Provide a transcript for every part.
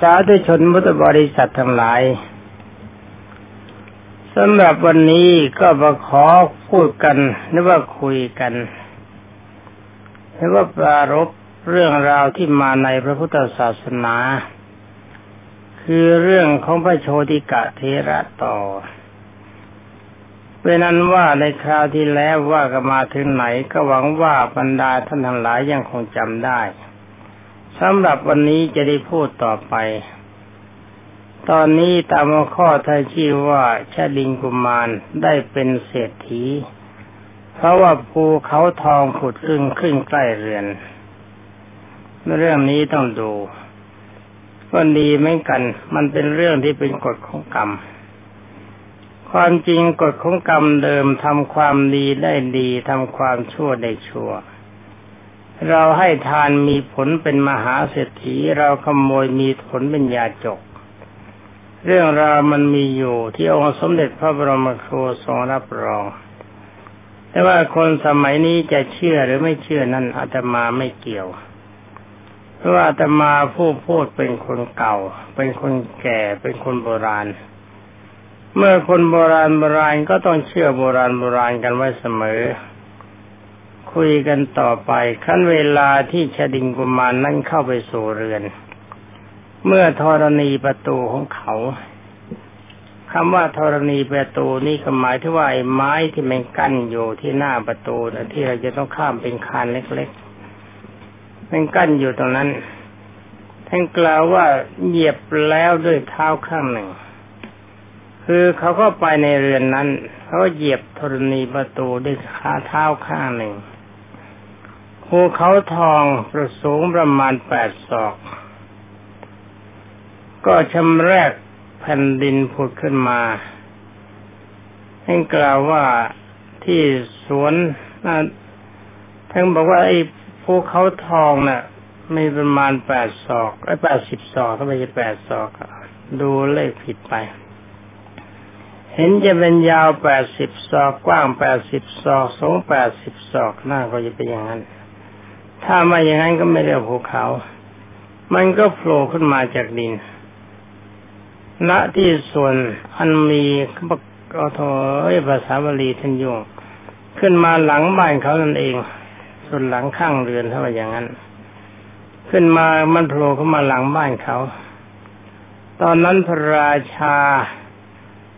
สาธุชนมุตบริษัททั้งหลายสำหรับวันนี้ก็มาขอพูดกันหรือว่าคุยกันหรือว่าปรารบเรื่องราวที่มาในพระพุทธศาสนา คือเรื่องของพระโชติกะเทระต่อเป็นนั้นว่าในคราวที่แล้วว่ากันมาถึงไหนก็หวังว่าบรรดาท่านทั้งหลายยังคงจำได้ สำหรับวันนี้จะได้พูดต่อไป ตอนนี้ตามข้อท่านชื่อว่าชาดิงกุมารได้เป็นเศรษฐี เพราะว่าภูเขาทองผุดขึ้นขึ้นใกล้เรือน เรื่องนี้ต้องดูว่าดีไม่กัน มันเป็นเรื่องที่เป็นกฎของกรรม ความจริงกฎของกรรมเดิมทำความดีได้ดีทำความชั่วได้ชั่ว เราให้ทานมีผลเป็นมหาเศรษฐี เราขโมยมีผลเป็นยาจก เรื่องราวมันมีอยู่ที่องค์สมเด็จพระบรมครูทรงรับรอง แต่ว่าคนสมัยนี้จะเชื่อหรือไม่เชื่อนั้นอาตมาไม่เกี่ยว เพราะว่าอาตมาผู้พูดเป็นคนเก่า เป็นคนแก่เป็นคนโบราณ เมื่อคนโบราณโบราณก็ต้องเชื่อโบราณโบราณกันไว้เสมอ คุยกันต่อไปขั้นเวลาที่ชดิงกุมารนั่นเข้าไปสู่เรือน เมื่อธรณีประตูของเขาคำว่าธรณีประตูนี่ก็หมายถึงว่าไอ้ไม้ที่มันกั้นอยู่ที่หน้าประตูนะที่เราจะต้องข้ามเป็นคานเล็กๆมันกั้นอยู่ตรงนั้นท่านกล่าวว่าเหยียบแล้วด้วยเท้าข้างหนึ่ง คือเขาก็ไปในเรือนนั้นเขาเหยียบธรณีประตูด้วยขาเท้าข้างหนึ่ง ภูเขาทองประสูงประมาณแปดศอก ก็ชำแรกแผ่นดินผุดขึ้นมาท่านกล่าวว่าที่สวนนะท่านบอกว่าไอ้ภูเขาทองนะ่ะมีประมาณแปดศอกไอ้แปดสิบศอกก็ไม่ใช่แปดศอกดูเลขผิดไป เห็นจะเป็นยาวแปดสิบศอกกว้างแปดสิบศอกสูงแปดสิบศอกหน้าก็จะเป็นอย่างนั้น ถ้าไม่อย่างนั้นก็ไม่เรียกภูเขา มันก็โผล่ขึ้นมาจากดินณที่ส่วนอันมีบอกอโทภาษาบาลีท่านยุ่งขึ้นมาหลังบ้านเขานั่นเอง ส่วนหลังข้างเรือนถ้าว่าอย่างนั้น ขึ้นมามันโผล่ขึ้นมาหลังบ้านเขา ตอนนั้นพระราชา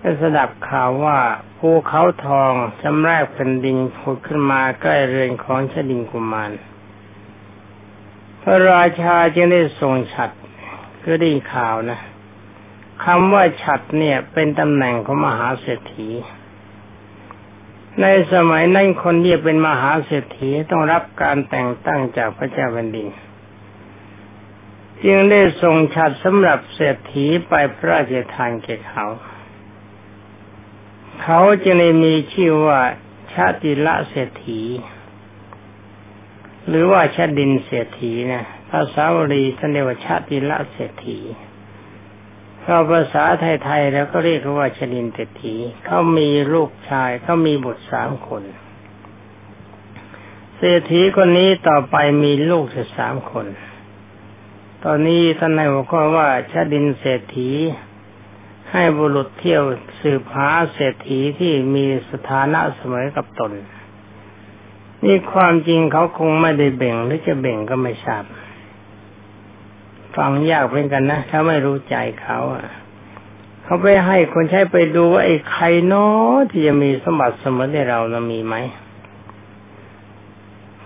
ได้สดับข่าวว่าภูเขาทองจำแรกเป็นดินผุดขึ้นมาใกล้เรือนของชดิงกุมาร พระราชาจึงได้ทรงฉัดก็ได้ข่าวนะคำว่าฉัดเนี่ยเป็นตำแหน่งของมหาเศรษฐี ในสมัยนั้นคนที่เป็นมหาเศรษฐีต้องรับการแต่งตั้งจากพระเจ้าแผ่นดินจึงได้ทรงฉัดสำหรับเศรษฐีไปพระราชทานแก่เขา เขาจึงได้มีชื่อว่าชาติละเศรษฐี หรือว่าชาดินเศรษฐีนะภาษาบาลีท่านเรียกว่าชาติละเศรษฐีเราภาษาไทยๆแล้วก็เรียกว่าชดินเศรษฐีเขามีลูกชายเขามีบุตรสามคน เศรษฐีคนนี้ต่อไปมีลูกสามคน ตอนนี้ท่านในหัวข้อว่าชาดินเศรษฐี ให้บุรุษเที่ยวสืบหาเศรษฐีที่มีสถานะเสมอกับตน นี่ความจริงเขาคงไม่ได้เบ่งหรือจะเบ่งก็ไม่ทราบฟังยากเป็นกันนะ ถ้าไม่รู้ใจเขาเขาไปให้คนใช้ไปดูว่าไอ้ใครน้อที่จะมีสมบัติสมบัติในเราเรามีไหม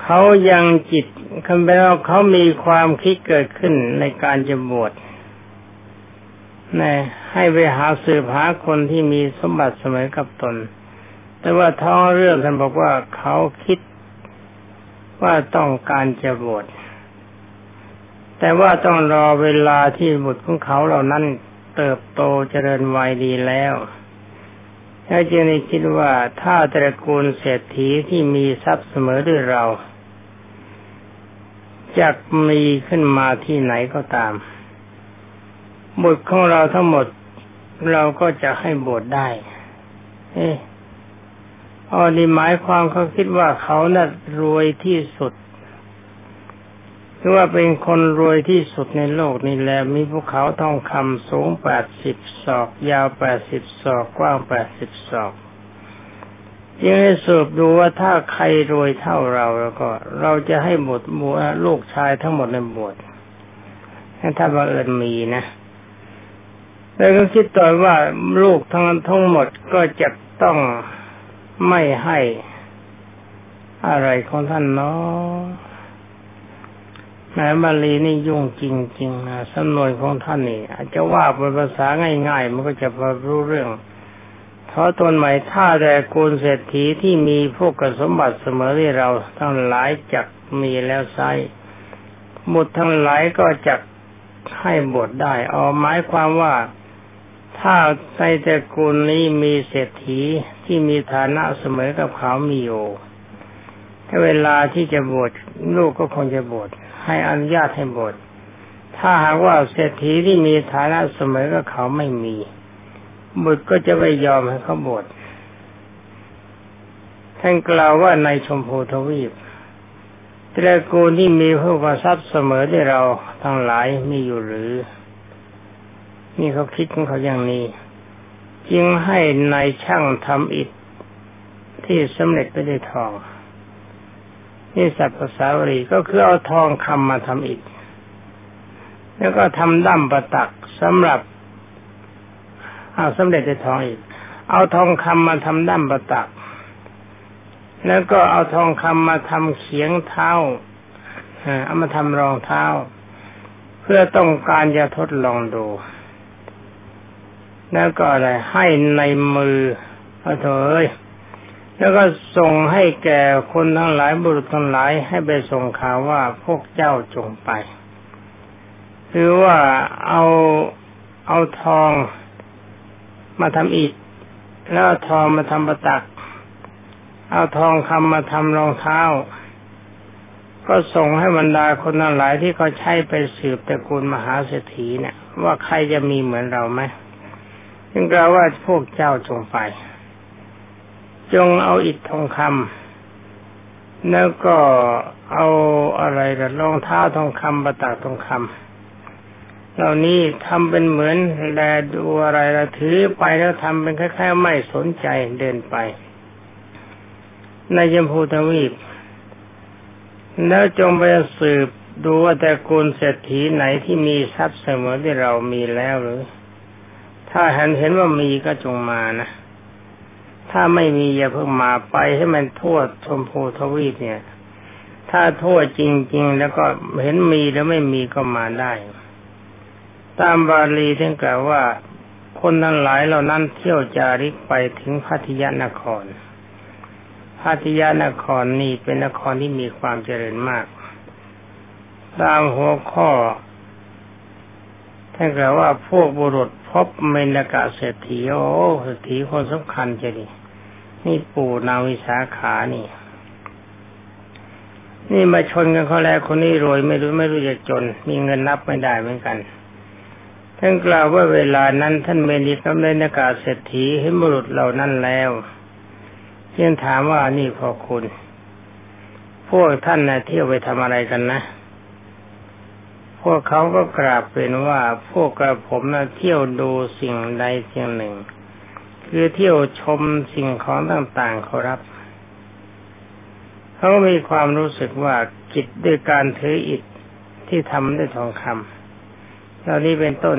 เขายังจิตคำแปลว่าเขามีความคิดเกิดขึ้นในการจะบวชนะให้ไปหาสืบหาคนที่มีสมบัติเสมอกับตน แต่ว่าท้องเรื่องท่านบอกว่าเขาคิด ว่าต้องการจะบวชแต่ว่าต้องรอเวลาที่บุตรของเขาเหล่านั้นเติบโตเจริญวัยดีแล้วแล้วจึงได้คิดว่าถ้าตระกูลเศรษฐีที่มีทรัพย์เสมอด้วยเราจะมีขึ้นมาที่ไหนก็ตามบุตรของเราทั้งหมดเราก็จะให้บวชได้ เอ๊ะ อ๋อนี่หมายความเขาคิดว่าเขาน่ะรวยที่สุดหรือว่าเป็นคนรวยที่สุดในโลกนี่แหละมีภูเขาทองคำสูงแปดสิบศอก ยาวแปดสิบศอก กว้างแปดสิบศอกยังให้สืบดูว่าถ้าใครรวยเท่าเราแล้วก็ เราจะให้บทบัวลูกชายทั้งหมดในบวชถ้าบังเอิญมีนะ แล้วก็คิดต่อว่าลูกทั้งทั้งหมดก็จะต้อง ไม่ให้ อะไรของท่านเนาะแม้บาลีนี่ยุ่งจริงๆนะสำนวนของท่านนี่ อาจจะว่าเป็นภาษาง่ายๆ มันก็จะพอรู้เรื่องเพราะตนใหม่ถ้าแต่กูลเศรษฐีที่มีพวกสมบัติเสมอที่เราทั้งหลายจักมีแล้วไซหมดทั้งหลายก็จักให้บทได้เอาหมายความว่าถ้าในตระกูลนี้มีเศรษฐี ที่มีฐานะเสมอกับเขามีอยู่ ถ้าเวลาที่จะบวชลูกก็คงจะบวชให้อนุญาตให้บวชถ้าหากว่าเศรษฐีที่มีฐานะเสมอกับเขาไม่มี บุตรก็จะไม่ยอมให้เขาบวชท่านกล่าวว่าในชมพูทวีปตระกูลที่มีผู้ประทรัพย์เสมอที่เราทั้งหลายมีอยู่หรือ นี่เขาคิดของเขาอย่างนี้ จึงให้ในายช่างทำอิฐที่สำเร็จไปด้วยทองนี่สัพภาษาวรีก็คือเอาทองคำมาทำอิฐแล้วก็ทำดั้มประตักสำหรับเอาสำเร็จด้วยทองอีก เอาทองคำมาทำดั้มประตัก แล้วก็เอาทองคำมาทำเขียงเท้าเอามาทำรองเท้า เพื่อต้องการจะทดลองดู แล้วก็อะไรให้ในมือพระเถยแล้วก็ส่งให้แก่คนทั้งหลายบุรุษทั้งหลายให้ไปส่งข่าวว่าพวกเจ้าจงไป คือว่าเอาเอาทองมาทำอิฐแล้วทองมาทำประตัก เอาทองคำมาทำรองเท้า ก็ส่งให้บรรดาคนทั้งหลายที่เขาใช้ไปสืบตระกูลมหาเศรษฐีเนี่ยว่าใครจะมีเหมือนเราไหม จึงกล่าวว่าพวกเจ้าจงไป จงเอาอิฐทองคำแล้วก็เอาอะไรละรองเท้าทองคำประตักทองคำเหล่านี้ทำเป็นเหมือนแลดูอะไรละถือไปแล้วทำเป็นคล้ายๆไม่สนใจเดินไป ในยมพูทวีป แล้วจงไปสืบดูว่าแต่กูลเศรษฐีไหนที่มีทรัพย์เสมอที่เรามีแล้วหรือ ถ้าเห็นเห็นว่ามีก็จงมานะ ถ้าไม่มีอย่าเพิ่งมาไปให้มันทั่วชมพูทวีปเนี่ย ถ้าทั่วจริง ๆ แล้วก็เห็นมีแล้วไม่มีก็มาได้ ตามบาลีท่านกล่าวว่า คนนั้นหลายเหล่านั้นเที่ยวจาริกไปถึงพัทยานคร พัทยานครนี่เป็นนครที่มีความเจริญมาก ตามหัวข้อท่านกล่าวว่าพวกบุรุษ พบเมนกะเศรษฐีโอ้เศรษฐีคนสำคัญจะดินี่ปู่นาวิสาขานี่ นี่มาชนกันเขาแล้วคนนี้รวยไม่รู้ไม่รู้จะจน มีเงินนับไม่ได้เหมือนกันท่านกล่าวว่าเวลานั้นท่านเมนิกำเนนกาเศรษฐีเห็นบุรุษเหล่านั้นแล้วเพียงถามว่านี่พอคุณ พวกท่านนะเที่ยวไปทำอะไรกันนะ พวกเขาก็กราบเป็นว่าพวกกระผมนะเที่ยวดูสิ่งใดสิ่งหนึ่ง คือเที่ยวชมสิ่งของต่างๆเขารับ เขามีความรู้สึกว่ากิจด้วยการถืออิฐที่ทำด้วยทองคำเหล่านี้เป็นต้น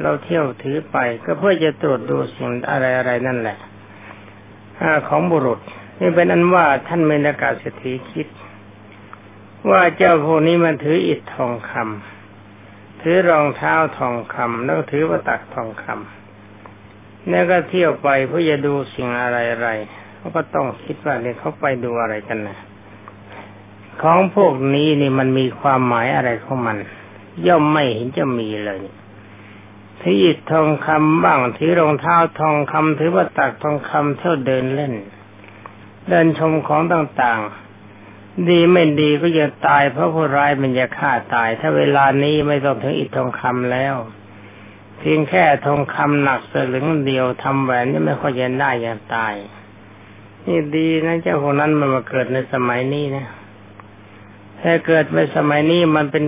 เราเที่ยวถือไปก็เพื่อจะตรวจดูสิ่งอะไรๆนั่นแหละของบุรุษ นี่เป็นอันว่าท่านเมนากาเศรษฐีคิด ว่าเจ้าพวกนี้มันถืออิฐทองคำถือรองเท้าทองคำแล้วถือวัตักทองคำแล้วก็เที่ยวไปเพื่อจะดูสิ่งอะไรๆเขาก็ต้องคิดว่าเนี่ยเขาไปดูอะไรกันนะของพวกนี้นี่มันมีความหมายอะไรของมัน ย่อมไม่เห็นจะมีเลยถืออิฐทองคำบ้างถือรองเท้าทองคำถือวัตักทองคำเที่ยวเดินเล่น เดินชมของต่างๆ ดีไม่ดีก็จะตายเพราะผู้ร้ายมันจะฆ่าตาย ถ้าเวลานี้ไม่ต้องถึงอิฐทองคำแล้ว เพียงแค่ทองคำหนักสลึงเดียวทำแหวนนี่ไม่ค่อยจะได้ยังตาย นี่ดีนะเจ้าคนนั้นมันมาเกิดในสมัยนี้นะถแต่เกิดในสมัยนี้มันเป็น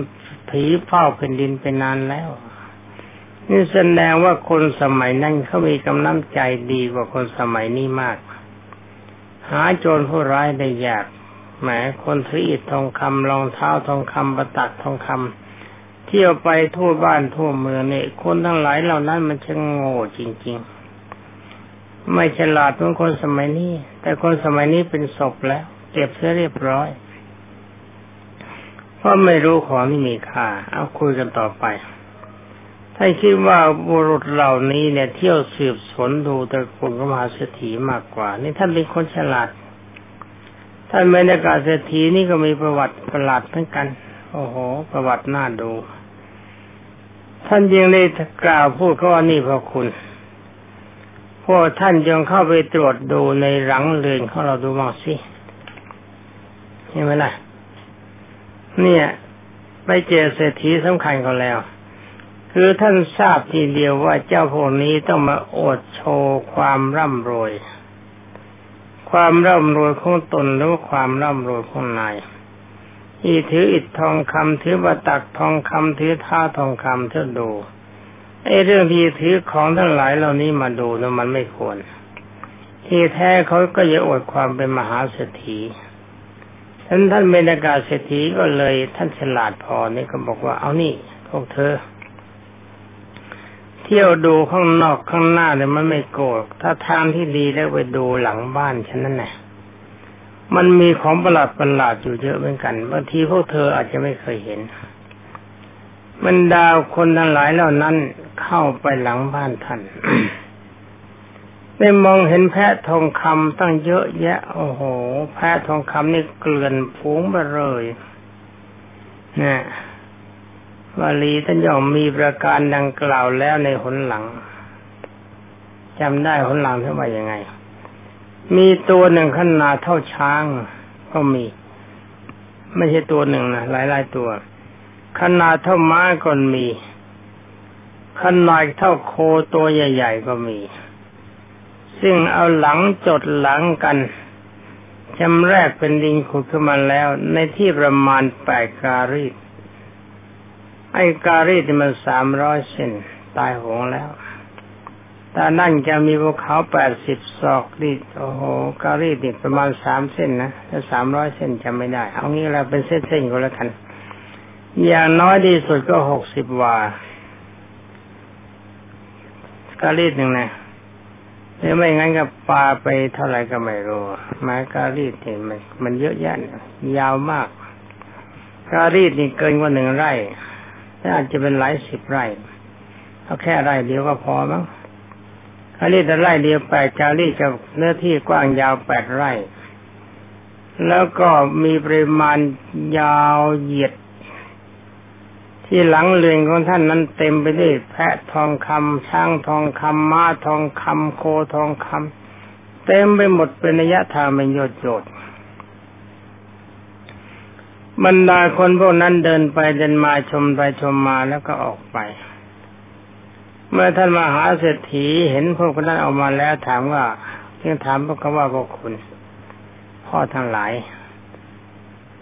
ผีเฝ้าแผ่นดินไปนานแล้ว นี่แสดงว่าคนสมัยนั้นเขามีกำลังใจดีกว่าคนสมัยนี้มาก หาโจรผู้ร้ายได้ยาก แหมคนถืออิฐทองคำรองเท้าทองคำประตักทองคำเที่ยวไปทั่วบ้านทั่วเมืองเนี่ยคนทั้งหลายเหล่านั้นมันช่างโง่จริง ๆ ไม่ฉลาดเหมือนคนสมัยนี้ แต่คนสมัยนี้เป็นศพแล้ว เก็บเสียเรียบร้อยเพราะไม่รู้ของที่มีค่าเอาคุยกันต่อไปถ้าคิดว่าบุรุษเหล่านี้เนี่ยเที่ยวสืบสนดูตระกูลมหาเศรษฐีมากกว่า นี่ท่านเป็นคนฉลาด ท่านบรรยากาศเศรษฐีนี่ก็มีประวัติประหลาดเหมือนกัน โอ้โห ประวัติน่าดู ท่านยังได้กล่าวพูดเขาว่านี่พระคุณ พวกท่านยังเข้าไปตรวจดูในหลังเรือนของเราดูบ้างสิเห็นไหมล่ะ เนี่ย ไปเจอเศรษฐีสำคัญเขาแล้ว คือท่านทราบทีเดียวว่าเจ้าพวกนี้ต้องมาอดโชว์ความร่ำรวย ความร่ำรวยของตนหรือความร่ำรวยของนายที่ถืออิฐทองคำถือบัตักทองคำถือท่าทองคำเท่าดูไอ้เรื่องที่ถือของทั้งหลายเหล่านี้มาดูนะมันไม่ควร ที่แท้เขาก็จะอดความเป็นมหาเศรษฐีท่านท่านเมนากาเศรษฐีก็เลยท่านฉลาดพอนี่ก็บอกว่าเอานี่พวกเธอ เที่ยวดูข้างนอกข้างหน้าเนี่ยมันไม่โกรธถ้าทางที่ดีแล้วไปดูหลังบ้านฉันนั่นแหละมันมีของประหลาดประหลาดอยู่เยอะเหมือนกันบางทีพวกเธออาจจะไม่เคยเห็นมันดาวคนทั้งหลายเหล่านั้นเข้าไปหลังบ้านท่านได้มองเห็นแพะทองคำตั้งเยอะแยะ โอ้โห แพะทองคำนี่เกลื่อนฟูงไปเลยเนี่ย วาลีท่านย่อมมีประการดังกล่าวแล้วในหนหลังจำได้หนหลังท่านว่ายังไง มีตัวหนึ่งขนาดเท่าช้างก็มี ไม่ใช่ตัวหนึ่งนะหลายๆตัว ขนาดเท่าม้าก็มี ขนาดเท่าโคตัวใหญ่ ๆ ก็มี ซึ่งเอาหลังจดหลังกันจำแรกเป็นดิงขุดขึ้นมาแล้ว ในที่ประมาณแปดการีด ไอ้การีดมันสามร้อยเซนตายหงแล้วแต่นั่นจะมีภูเขาแปดสิบศอกดิโอ้โหการีดนี่ประมาณสามเส้นนะถ้าสามร้อยเส้นจำไม่ได้ เอางี้เราเป็นเส้นๆก็แล้วกัน อย่างน้อยที่สุดก็หกสิบวาการีดหนึ่งนะหรือไม่งั้นก็ปลาไปเท่าไหร่ก็ไม่รู้ไม้การีดนี่มันมันเยอะแยะยาวมาก การีดนี่เกินกว่าหนึ่งไร่ อาจจะเป็นหลายสิบไร่เอาแค่ไร่เดียวก็พอมั้งกาลีแต่ไร่เดียวแปดกาลีจะเนื้อที่กว้างยาวแปดไร่ แล้วก็มีปริมาณยาวเหยียด ที่หลังเรือนของท่านนั้นเต็มไปด้วยแพะทองคำช้างทองคำม้าทองคำโคทองคำเต็มไปหมดเป็นระยะทางเป็นโยดโยด บรรดาคนพวกนั้นเดินไปเดินมาชมไปชมมาแล้วก็ออกไป เมื่อท่านมหาเศรษฐีเห็นพวกนั้นออกมาแล้วถามว่าเพียงถามพวกเขาว่าพวกคุณ พ่อทั้งหลาย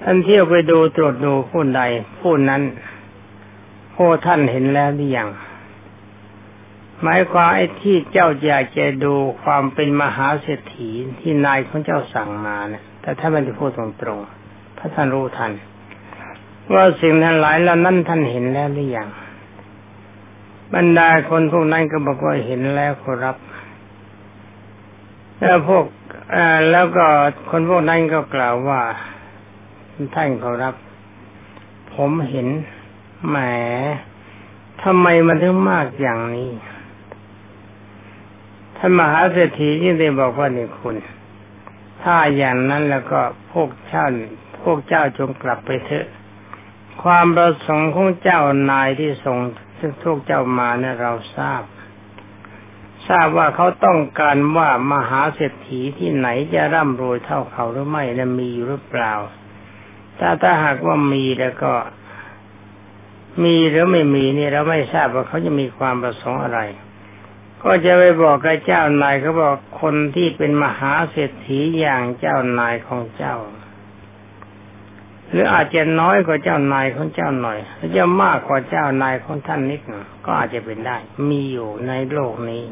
ท่านเที่ยวไปดูตรวจดูผู้ใดผู้นั้นพวกท่านเห็นแล้วหรือยังหมายความไอ้ที่เจ้าอยากจะดูความเป็นมหาเศรษฐีที่นายของเจ้าสั่งมาเนะี่ยแต่ถ้ามันจะพูดตรงๆ ถ้าท่านรู้ทัน ว่าสิ่งนั้นหลายแล้วนั่นท่านเห็นแล้วหรือยังบรรดาคนพวกนั้นก็บอกว่าเห็นแล้วครับแล้วพวกแล้วก็คนพวกนั้นก็กล่าวว่าท่านเขารับ ผมเห็นแหมทำไมมันถึงมากอย่างนี้ท่านมหาเศรษฐียิ่งได้บอกว่านี่คุณ ถ้าอย่างนั้นแล้วก็พวกชาติ พวกเจ้าจงกลับไปเถอะ ความประสงค์ของเจ้านายที่ส่งซึ่งพวกเจ้ามาเนี่ยเราทราบ ทราบว่าเขาต้องการว่ามหาเศรษฐีที่ไหนจะร่ำรวยเท่าเขาหรือไม่และมีอยู่หรือเปล่า ถ้าถ้าหากว่ามีแล้วก็ มีหรือไม่มีนี่เราไม่ทราบว่าเขาจะมีความประสงค์อะไรก็จะไปบอกกับเจ้านายเขาบอกคนที่เป็นมหาเศรษฐีอย่างเจ้านายของเจ้า หรืออาจจะน้อยกว่าเจ้านายของเจ้าหน่อยหรือจะมากกว่าเจ้านายของท่านนิดหนึ่งก็อาจจะเป็นได้ มีอยู่ในโลกนี้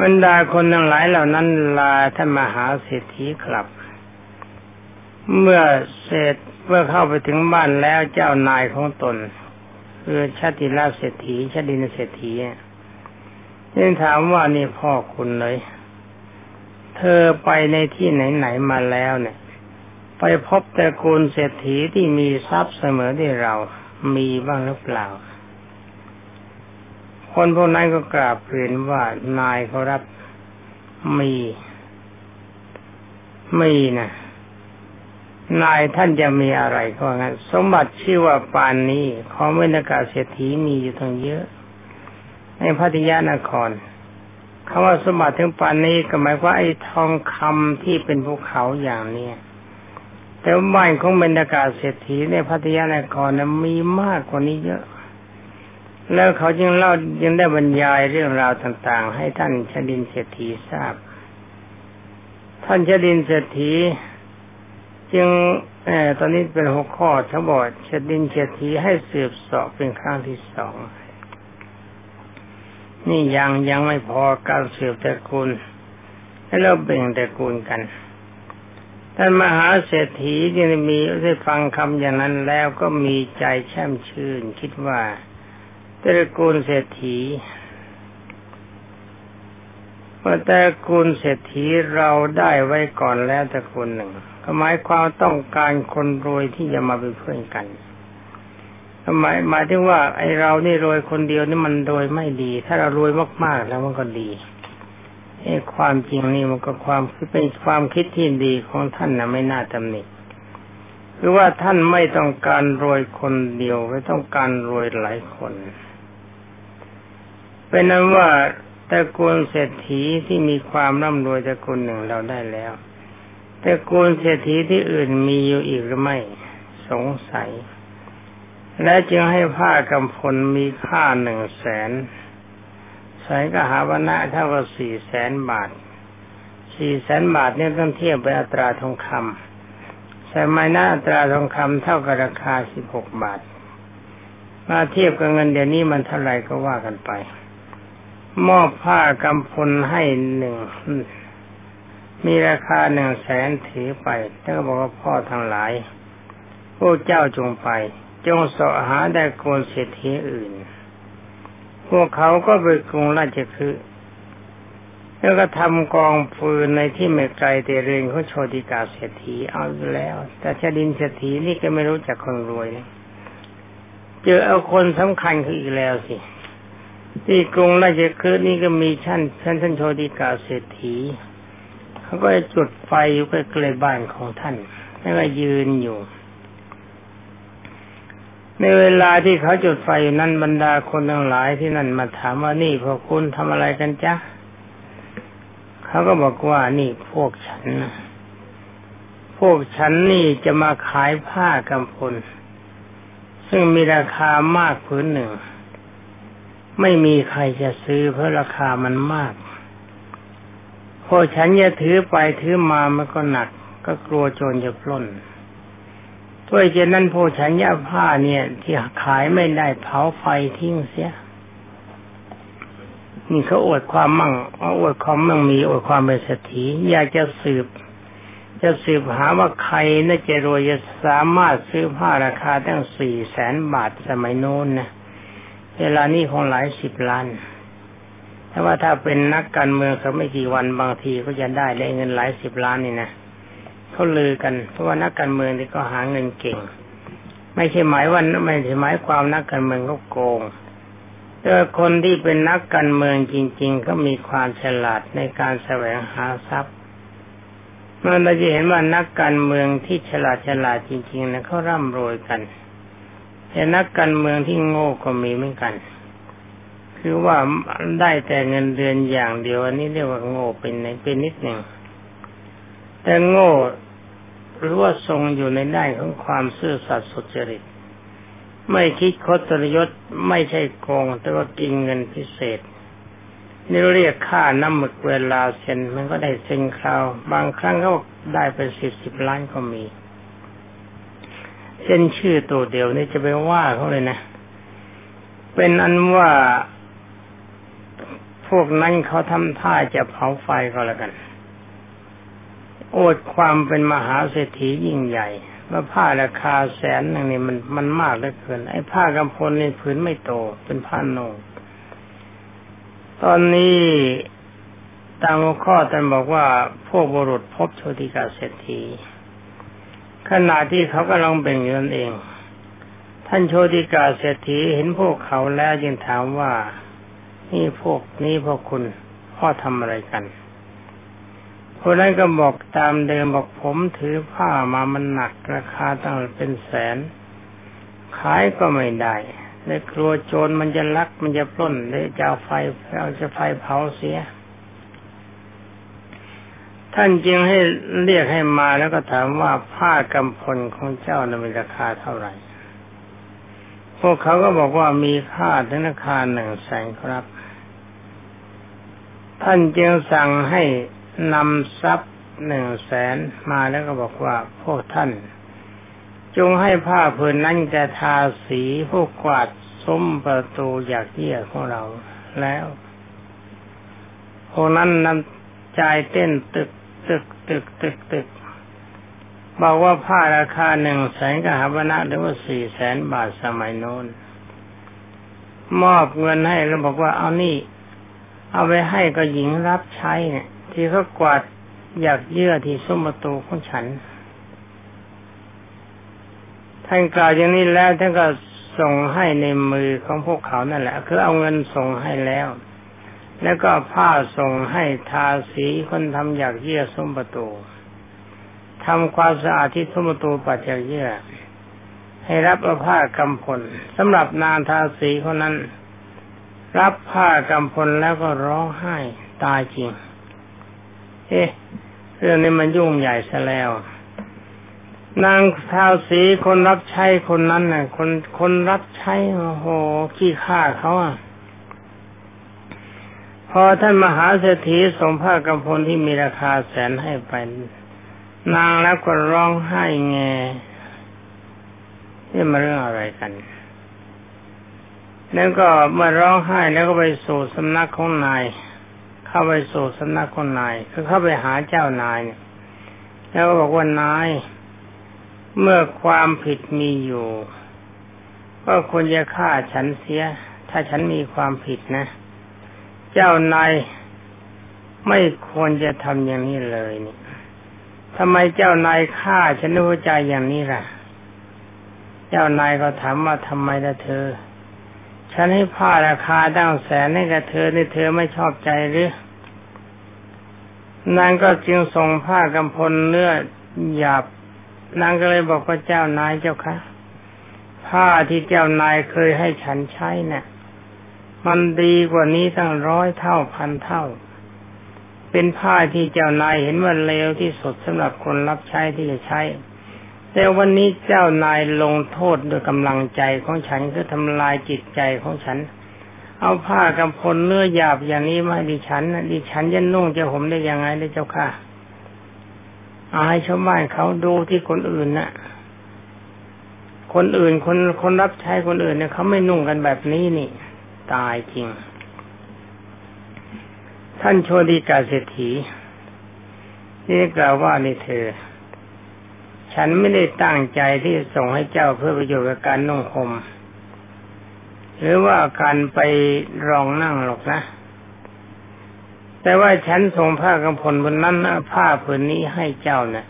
บรรดาคนทั้งหลายเหล่านั้นลาท่านมหาเศรษฐีกลับ เมื่อเสร็จเมื่อเข้าไปถึงบ้านแล้วเจ้านายของตน คือชาติราเศรษฐีชาตินเศรษฐีนี่ถามว่านี่พ่อคุณเลย เธอไปในที่ไหนๆมาแล้วเนี่ย ไปพบตระกูลเศรษฐีที่มีทรัพย์เสมอที่เรา มีบ้างหรือเปล่า คนพวกนั้นก็กราบเรียนว่านายเขารับมีมีนะนายท่านจะมีอะไรก็งั้น สมบัติชื่อว่าปานนี้ของเวนากาเศรษฐีมีอยู่ทั้งเยอะในพัทยานครคำว่าสมบัติถึงปานนี้ก็หมายว่าไอ้ทองคำที่เป็นภูเขาอย่างเนี้ย แต่บ้านของบรรยากาศเศรษฐีในพัทยานครนะมีมากกว่านี้เยอะ แล้วเขาจึงเล่ายังได้บรรยายเรื่องราวต่างๆ ให้ท่านชดินเศรษฐีทราบ ท่านชดินเศรษฐี จึงอตอนนี้เป็นหัวข้อทั้งหมดชดินเชตีให้สืบสอบเป็นครั้งที่สองนี่ยังยังไม่พอการสืบตระกูลให้เราเบ่งตระกูลกัน ท่านมหาเศรษฐียังมีได้ฟังคำอย่างนั้นแล้วก็มีใจแช่มชื่น คิดว่าตระกูลเศรษฐีว่าตระกูลเศรษฐีเราได้ไว้ก่อนแล้วตระกูลหนึ่งก็หมายความต้องการคนรวยที่จะมาเป็นเพื่อนกันหมายหมายถึงว่าไอเรานี่รวยคนเดียวนี่มันรวยไม่ดี ถ้าเรารวยมากๆแล้วมันก็ดี ไอ้ความจริงนี่มันก็ความคือเป็นความคิดที่ดีของท่านนะไม่น่าตำหนิคือว่าท่านไม่ต้องการรวยคนเดียวไม่ต้องการรวยหลายคนเป็นนั้นว่าตระกูลเศรษฐีที่มีความร่ำรวยตระกูลหนึ่งเราได้แล้วแต่กูลเศรษฐีที่อื่นมีอยู่อีกหรือไม่สงสัย และจึงให้ผ้ากำพลมีค่าหนึ่งแสน ใส่กหาวนะเท่ากับสี่แสนบาท สี่แสนบาทเนี่ยต้องเทียบเป็นอัตราทองคำใส่ไม้หน้าอัตราทองคำเท่ากับราคาสิบหกบาท มาเทียบกับเงินเดี๋ยวนี้มันเท่าไหร่ก็ว่ากันไป มอบผ้ากำพลให้หนึ่ง มีราคาหนึ่งแสนถือไปแล้วก็บอกว่าพ่อทั้งหลายพวกเจ้าจงไป จงสาะหาได้โกนเศรษฐีอื่น พวกเขาก็ไปกรุงราชคฤห์แล้วก็ทำกองฟืนในที่ไม่ไกลแต่เรือนของโชติกาเศรษฐีเอาแล้ว แต่ชดินเศรษฐีนี่ก็ไม่รู้จักคนรวยเจอเอาคนสำคัญคืออีกแล้วสิที่กรุงราชคฤห์นี่ก็มีชั้นชั้นท่านโชติกาเศรษฐีเขาก็จุดไฟอยู่ใกล้ๆบ้านของท่านแล้วก็ยืนอยู่ ในเวลาที่เขาจุดไฟอยู่นั้นบรรดาคนทั้งหลายที่นั่นมาถามว่านี่พวกคุณทำอะไรกันจ๊ะเขาก็บอกว่านี่พวกฉันนะพวกฉันนี่จะมาขายผ้ากำพล ซึ่งมีราคามากพื้นหนึ่ง ไม่มีใครจะซื้อเพราะราคามันมากพอฉันจะถือไปถือมามันก็หนัก ก็กลัวโจรจะปล้น ด้วยเจนั้นพอฉันยาผ้าเนี่ย ที่ขายไม่ได้เผาไฟทิ้งเสีย นี่เขาอวดความมั่งอวดความมั่งมีอวดความเป็นเศรษฐีอยากจะสืบ จะสืบหาว่าใครน่าจะรวยจะสามารถซื้อผ้าราคาตั้งสี่แสนบาทสมัยโน้นนะเวลานี้คงหลายสิบล้านถ้าว่าถ้าเป็นนักการเมืองเขาไม่กี่วันบางทีก็จะได้ได้เงินหลายสิบล้านนี่นะ เขาลือกันเพราะว่านักการเมืองที่ก็หาเงินเก่ง ไม่ใช่หมายว่าไม่ใช่หมายความนักการเมืองเขาโกงแต่คนที่เป็นนักการเมืองจริง ๆ ก็มีความฉลาดในการแสวงหาทรัพย์มันเราจะเห็นว่านักการเมืองที่ฉลาดฉลาดจริงๆนะเขาร่ำรวยกัน แต่นักการเมืองที่โง่ก็มีเหมือนกัน คือว่าได้แต่เงินเดือนอย่างเดียวอันนี้เรียกว่าโง่เป็นในเป็นนิดหนึ่ง แต่โง่หรือว่าทรงอยู่ในด้ของความซื่อสัตย์สุจริต ไม่คิดคดตรยศไม่ใช่โกง แต่ว่ากินเงินพิเศษ นี่เรียกค่าน้ำหมึกเวลาเซ็นมันก็ได้เซ็นคราว บางครั้งก็ได้ไปสิบสิบล้านก็มีเช่นชื่อตัวเดียวนี่จะไปว่าเขาเลยนะ เป็นอันว่าพวกนั้นเขาทำท่าจะเผาไฟก็แล้วกัน โอดความเป็นมหาเศรษฐียิ่งใหญ่ว่าผ้าราคาแสนหนึ่งนี่มันมันมากเหลือเกิน ไอ้ผ้ากำพลนี่ผืนไม่โตเป็นผ้าโนงตอนนี้ตามข้อท่านบอกว่าพวกบุรุษพบโชติกาเศรษฐีขณะที่เขากำลังเบ่งอยู่นั่นเอง ท่านโชติกาเศรษฐีเห็นพวกเขาแล้วจึงถามว่า นี่พวกนี้พวกคุณพ่อทำอะไรกัน คนนั้นก็บอกตามเดิมบอกผมถือผ้ามามันหนักราคาตั้งเป็นแสน ขายก็ไม่ได้เลยกลัวโจรมันจะลักมันจะปล้นเลยจะเอาไฟเอาจะไฟเผาเสีย ท่านจึงให้เรียกให้มาแล้วก็ถามว่าผ้ากำพลของเจ้านะมีราคาเท่าไหร่ พวกเขาก็บอกว่ามีค่าถึงราคาหนึ่งแสนครับ ท่านจึงสั่งให้ นำทรัพย์หนึ่งแสนมาแล้วก็บอกว่าพวกท่าน จงให้ผ้าผืนนั้นแกทาสีผู้กวาดซุ้มประตูอยากเยี่ยของเราแล้วพวกนั้นนำใจเต้นตึกตึกตึกตึกตึกบอกว่าผ้าราคาหนึ่งแสนกหาบนะหรือว่าสี่แสนบาทสมัยโน้น มอบเงินให้แล้วบอกว่าเอานี่ เอาไปให้ก็หญิงรับใช้เนี่ย ที่เขากวาดอยากเยื่อที่ซุ้มประตูของฉัน ท่านกล่าวอย่างนี้แล้วท่านก็ส่งให้ในมือของพวกเขานั่นแหละ คือเอาเงินส่งให้แล้ว แล้วก็ผ้าส่งให้ทาสีคนทำอยากเยื่อซุ้มประตูทำความสะอาดที่ซุ้มประตูปัจจัยเยื่อ ให้รับเอาผ้ากำพลสำหรับนางทาสีคนนั้น รับผ้ากำพลแล้วก็ร้องไห้ตายจริง เอ๊ะเรื่องนี้มันยุ่งใหญ่ซะแล้ว นางท้าวสีคนรับใช้คนนั้นน่ะ คนคนรับใช้โอ้โหขี้ข้าเขาอะพอท่านมหาเศรษฐีส่งผ้ากำพลที่มีราคาแสนให้ไป นางแล้วก็ร้องไห้แงนี่มาเรื่องอะไรกัน แล้วก็มาร้องไห้แล้วก็ไปสู่สำนักของนาย เข้าไปสู่สำนักคนนายคือเข้าไปหาเจ้านายเนี่ยแล้วก็บอกว่านาย เมื่อความผิดมีอยู่ ก็ควรจะฆ่าฉันเสีย ถ้าฉันมีความผิดนะ เจ้านายไม่ควรจะทำอย่างนี้เลยนี่ทำไมเจ้านายฆ่าฉันด้วยใจอย่างนี้ล่ะ เจ้านายก็ถามว่าทำไมล่ะเธอ ฉันให้ผ้าราคาตั้งแสนให้กับเธอในเธอไม่ชอบใจหรือ นางก็จึงส่งผ้ากำพลเนื้อหยาบ นางก็เลยบอกว่าเจ้านายเจ้าคะผ้าที่เจ้านายเคยให้ฉันใช้เนะี่ยมันดีกว่านี้ตั้งร้อยเท่าพันเท่า เป็นผ้าที่เจ้านายเห็นว่าเลวที่สุดสำหรับคนรับใช้ที่จะใช้ แต่วันนี้เจ้านายลงโทษด้วยกำลังใจของฉันคือทำลายจิตใจของฉัน เอาผ้ากำพลเนื้อหยาบอย่างนี้มาดิฉันดิฉันจะนุ่งจะห่มได้ยังไงได้เจ้าค่ะเอาให้ชาวบ้านเขาดูที่คนอื่นนะ่ะ คนอื่นคนคนรับใช้คนอื่นเนี่ยเขาไม่นุ่งกันแบบนี้นี่ ตายจริง ท่านโชดีกาเศรษฐีนี่กล่าวว่านี่เธอ ฉันไม่ได้ตั้งใจที่ส่งให้เจ้าเพื่อประโยชน์กับการนุ่งห่ม หรือว่าการไปรองนั่งหรอกนะ แต่ว่าฉันส่งผ้ากำพลบนนั้นผ้าผืนนี้ให้เจ้าเนะ่ย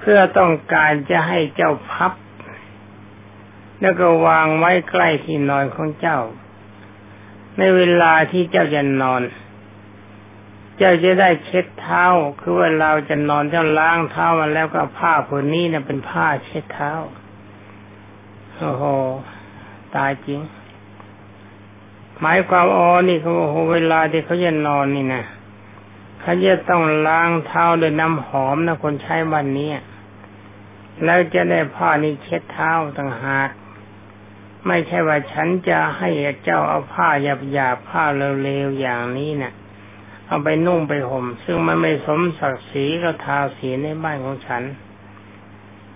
เพื่อต้องการจะให้เจ้าพับ แล้วก็วางไว้ใกล้ที่นอนของเจ้า ในเวลาที่เจ้าจะนอน เจ้าจะได้เช็ดเท้า คือว่าเราจะนอนเจ้าล้างเท้ามาแล้วก็ผ้าผืนนี้เนะเป็นผ้าเช็ดเท้าโอ้โหตายจริง หมายความอ๋อนี่เขาบอกเวลาที่เขาจะนอนนี่นะเขาจะต้องล้างเท้าด้วยน้ำหอมนะคนใช้วันนี้แล้วจะได้ผ้านี้เช็ดเท้าต่างหากไม่ใช่ว่าฉันจะให้เจ้าเอาผ้าหยาบหยาผ้าเร็วๆอย่างนี้นะ่ะ เอาไปนุ่งไปห่ม ซึ่งมันไม่สมศักดิ์ศรีกับทาสีในบ้านของฉัน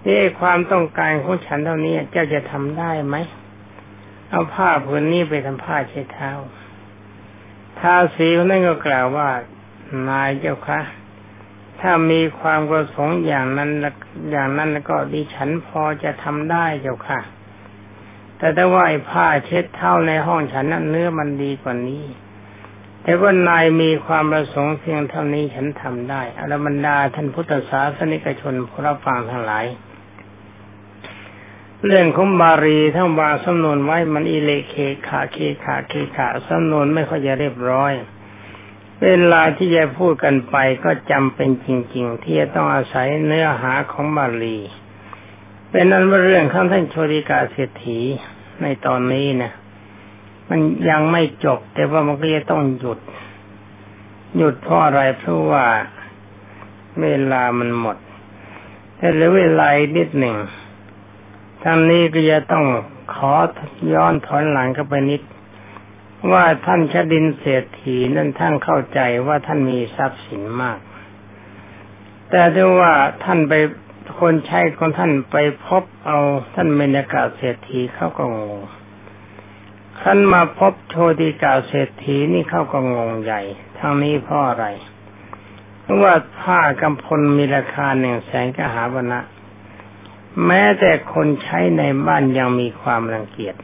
นี่ความต้องการของฉันเท่านี้เจ้าจะทำได้ไหม เอาผ้าผืนนี้ไปทำผ้าเช็ดเท้าท้าสีคนนั้นก็กล่าวว่านายเจ้าคะถ้ามีความประสงค์อย่างนั้นอย่างนั้นก็ดิฉันพอจะทำได้เจ้าค่ะ แต่ถ้าว่าไอ้ผ้าเช็ดเท้าในห้องฉันนั้นเนื้อมันดีกว่านี้ แต่ว่านายมีความประสงค์เพียงเท่านี้ฉันทำได้อรบรรดาท่านพุทธศาสนิกชนผู้รับฟังทั้งหลาย เรื่องของบารีทั้งวางสำนวนไว้มันอิเลเคขาเคขาเคขาสำนวนไม่ค่อยจะเรียบร้อย เวลาที่จะพูดกันไปก็จำเป็นจริง ๆ ที่จะต้องอาศัยเนื้อหาของบาลีเป็นนั้นว่าเรื่องข้างท่านโชติกาเศรษฐีในตอนนี้นะมันยังไม่จบ แต่ว่ามันก็จะต้องหยุด หยุดเพราะอะไรเพราะว่าเวลามันหมด แต่เหลือเวลานิดหนึ่ง ทั้งนี้ก็จะต้องขอย้อนถอนหลังกันไปนิด ว่าท่านชดินเศรษฐีนั่นท่านเข้าใจว่าท่านมีทรัพย์สินมาก แต่ด้วยว่าท่านไปคนใช้ของท่านไปพบเอาท่านเมนากาเศรษฐีเขาก็งงท่านมาพบโชติกาเศรษฐีนี่เขาก็งงใหญ่ทางนี้เพราะอะไร เพราะว่าผ้ากำพลมีราคาหนึ่งแสนกหาบนะ แม้แต่คนใช้ในบ้านยังมีความรังเกียจ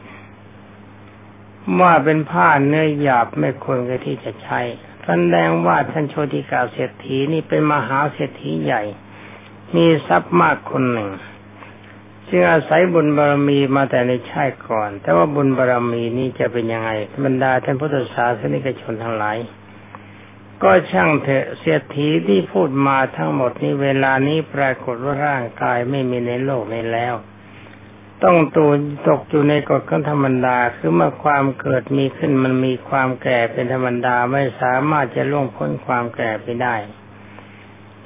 ว่าเป็นผ้าเนื้อหยาบไม่ควรที่จะใช้แสดงว่าท่านโชติกาเศรษฐีนี่เป็นมหาเศรษฐีใหญ่ มีทรัพย์มากคนหนึ่งจึงอาศัยบุญบารมีมาแต่ในชาติก่อน แต่ว่าบุญบารมีนี้จะเป็นยังไงบรรดาท่านพุทธศาสนิกชนทั้งหลาย ก็ช่างเถอะเศรษฐีที่พูดมาทั้งหมดนี้เวลานี้ปรากฏว่าร่างกายไม่มีในโลกนี้แล้ว ต้องตูตกอยู่ในกฎของธรรมดาคือเมื่อความเกิดมีขึ้นมันมีความแก่เป็นธรรมดาไม่สามารถจะล่วงพ้นความแก่ไปได้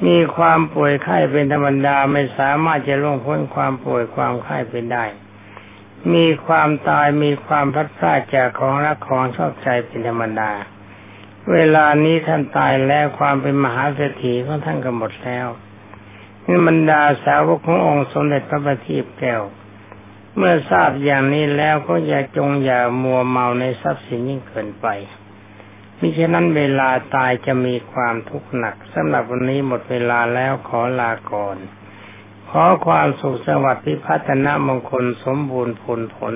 มีความป่วยไข้เป็นธรรมดาไม่สามารถจะล่วงพ้นความป่วยความไข้ไปได้ มีความตายมีความพัดพลาดจากของรักของชอบใจเป็นธรรมดา เวลานี้ท่านตายแล้วความเป็นมหาเศรษฐีของท่านก็หมดแล้วนี่บรรดาสาวกขององค์สมเด็จพระบัณฑิตแก้ว เมื่อทราบอย่างนี้แล้วก็อย่าจงอย่ามัวเมาในทรัพย์สินยิ่งเกินไปมิฉะนั้นเวลาตายจะมีความทุกข์หนักสำหรับวันนี้หมดเวลาแล้วขอลาก่อน ขอความสุขสวัสดิ์พิพัฒนามงคลสมบูรณ์ผลผล